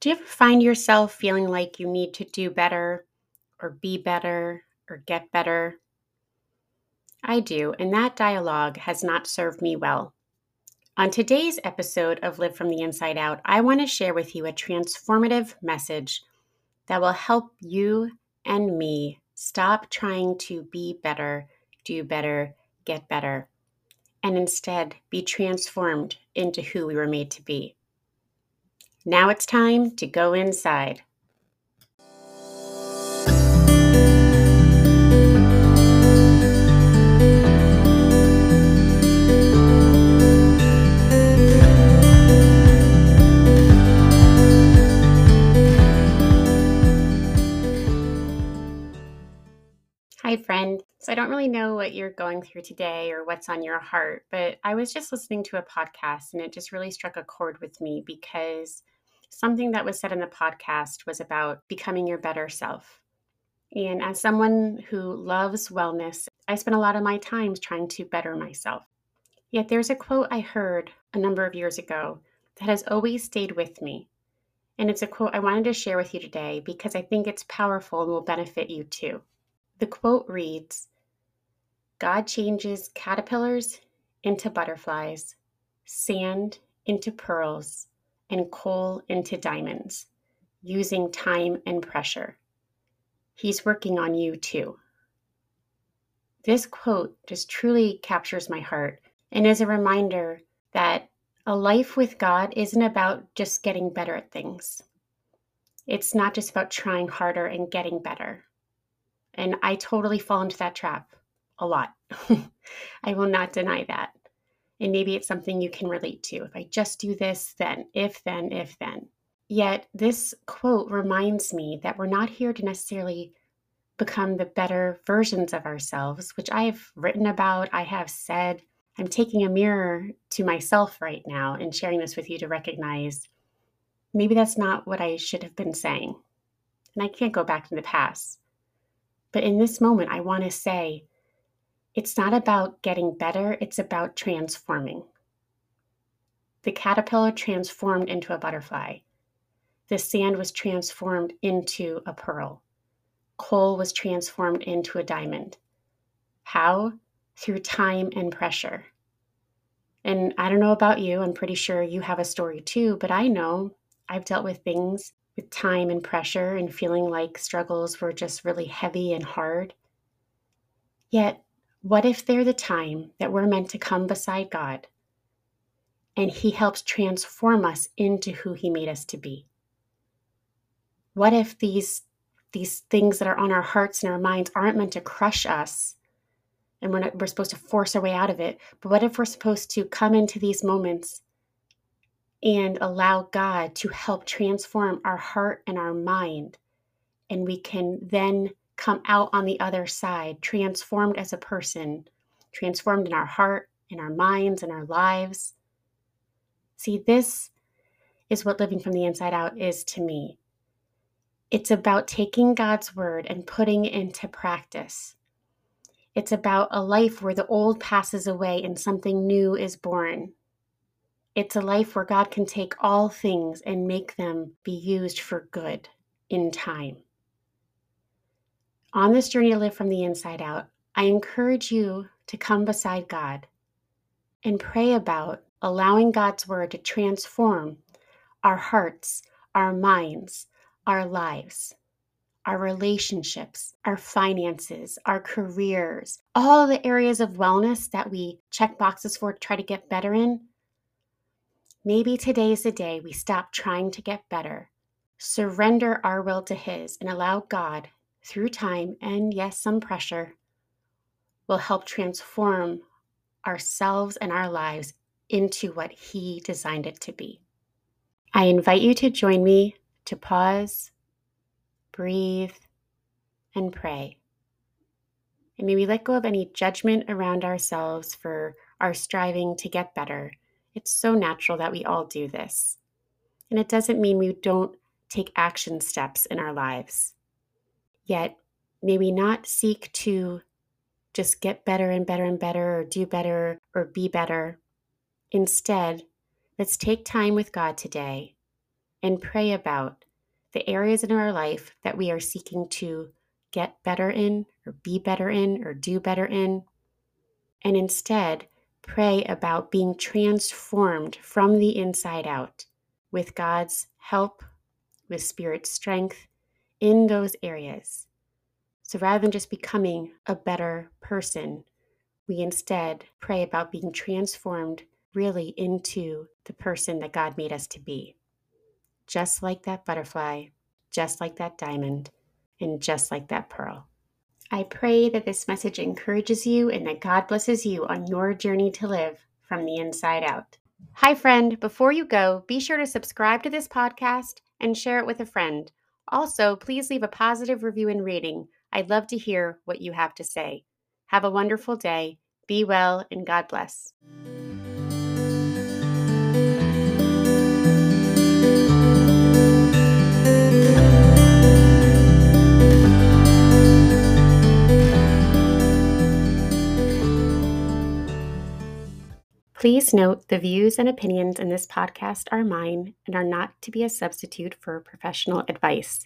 Do you ever find yourself feeling like you need to do better or be better or get better? I do, and that dialogue has not served me well. On today's episode of Live from the Inside Out, I want to share with you a transformative message that will help you and me stop trying to be better, do better, get better, and instead be transformed into who we were made to be. Now it's time to go inside. Hi, friend. So, I don't really know what you're going through today or what's on your heart, but I was just listening to a podcast and it just really struck a chord with me because something that was said in the podcast was about becoming your better self. And as someone who loves wellness, I spend a lot of my time trying to better myself. Yet there's a quote I heard a number of years ago that has always stayed with me. And it's a quote I wanted to share with you today because I think it's powerful and will benefit you too. The quote reads God changes caterpillars into butterflies, sand into pearls, and coal into diamonds, using time and pressure. He's working on you too. This quote just truly captures my heart and is a reminder that a life with God isn't about just getting better at things. It's not just about trying harder and getting better. And I totally fall into that trap a lot. I will not deny that. And maybe it's something you can relate to. If I just do this, then, if, then, if, then. Yet this quote reminds me that we're not here to necessarily become the better versions of ourselves, which I have written about, I have said. I'm taking a mirror to myself right now and sharing this with you to recognize maybe that's not what I should have been saying. And I can't go back to the past. But in this moment, I want to say it's not about getting better, it's about transforming. The caterpillar transformed into a butterfly. The sand was transformed into a pearl. Coal was transformed into a diamond. How? Through time and pressure. And I don't know about you, I'm pretty sure you have a story too, but I know I've dealt with things with time and pressure and feeling like struggles were just really heavy and hard. Yet, what if they're the time that we're meant to come beside God and He helps transform us into who He made us to be? What if these, these things that are on our hearts and our minds aren't meant to crush us and we're, not, we're supposed to force our way out of it? But what if we're supposed to come into these moments and allow God to help transform our heart and our mind. And we can then come out on the other side, transformed as a person, transformed in our heart, in our minds, in our lives. See, this is what living from the inside out is to me. It's about taking God's word and putting it into practice. It's about a life where the old passes away and something new is born. It's a life where God can take all things and make them be used for good in time. On this journey to live from the inside out, I encourage you to come beside God and pray about allowing God's word to transform our hearts, our minds, our lives, our relationships, our finances, our careers, all the areas of wellness that we check boxes for to try to get better in. Maybe today is the day we stop trying to get better, surrender our will to His, and allow God, through time and yes, some pressure, will help transform ourselves and our lives into what He designed it to be. I invite you to join me to pause, breathe, and pray. And may we let go of any judgment around ourselves for our striving to get better it's so natural that we all do this. And it doesn't mean we don't take action steps in our lives. Yet, may we not seek to just get better and better and better, or do better, or be better. Instead, let's take time with God today and pray about the areas in our life that we are seeking to get better in, or be better in, or do better in. And instead, pray about being transformed from the inside out with God's help, with Spirit's strength in those areas. So rather than just becoming a better person, we instead pray about being transformed really into the person that God made us to be. Just like that butterfly, just like that diamond, and just like that pearl. I pray that this message encourages you and that God blesses you on your journey to live from the inside out. Hi, friend. Before you go, be sure to subscribe to this podcast and share it with a friend. Also, please leave a positive review and rating. I'd love to hear what you have to say. Have a wonderful day. Be well, and God bless. Please note the views and opinions in this podcast are mine and are not to be a substitute for professional advice.